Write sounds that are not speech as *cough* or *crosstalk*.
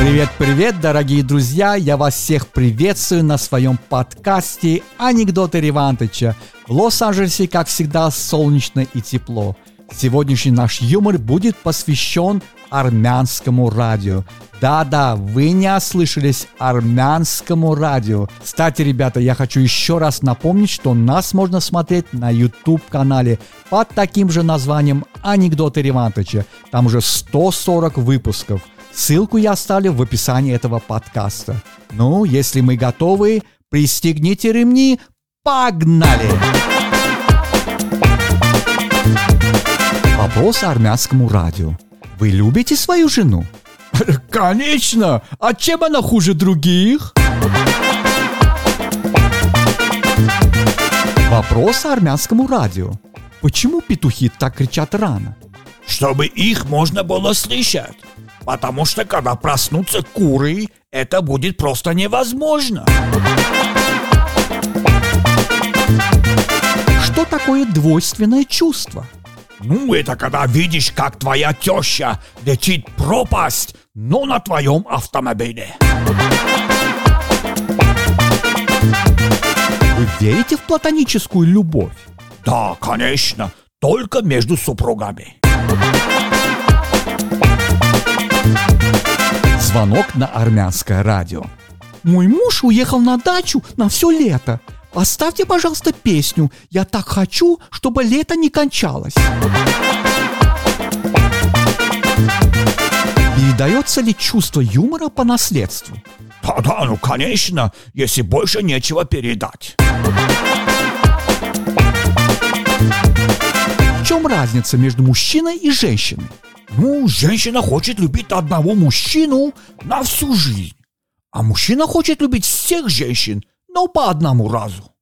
Привет-привет, дорогие друзья! Я вас всех приветствую на своем подкасте «Анекдоты Ревантыча». В Лос-Анджелесе, как всегда, солнечно и тепло. Сегодняшний наш юмор будет посвящен армянскому радио. Да-да, вы не ослышались армянскому радио. Кстати, ребята, я хочу еще раз напомнить, что нас можно смотреть на YouTube-канале под таким же названием «Анекдоты Ревантыча». Там уже 140 выпусков. Ссылку я оставлю в описании этого подкаста. Ну, если мы готовы, пристегните ремни, погнали! Вопрос армянскому радио. Вы любите свою жену? *laughs* Конечно! А чем она хуже других? Вопрос армянскому радио. Почему петухи так кричат рано? Чтобы их можно было слышать. Потому что когда проснутся куры, это будет просто невозможно. Что такое двойственное чувство? Ну, это когда видишь, как твоя теща летит пропасть, но на твоем автомобиле. Вы верите в платоническую любовь? Да, конечно, только между супругами. Звонок на армянское радио. Мой муж уехал на дачу на все лето. Поставьте, пожалуйста, песню «Я так хочу, чтобы лето не кончалось». Передается ли чувство юмора по наследству? Да-да, ну конечно, если больше нечего передать. В чем разница между мужчиной и женщиной? Ну, женщина хочет любить одного мужчину на всю жизнь, а мужчина хочет любить всех женщин, но по одному разу.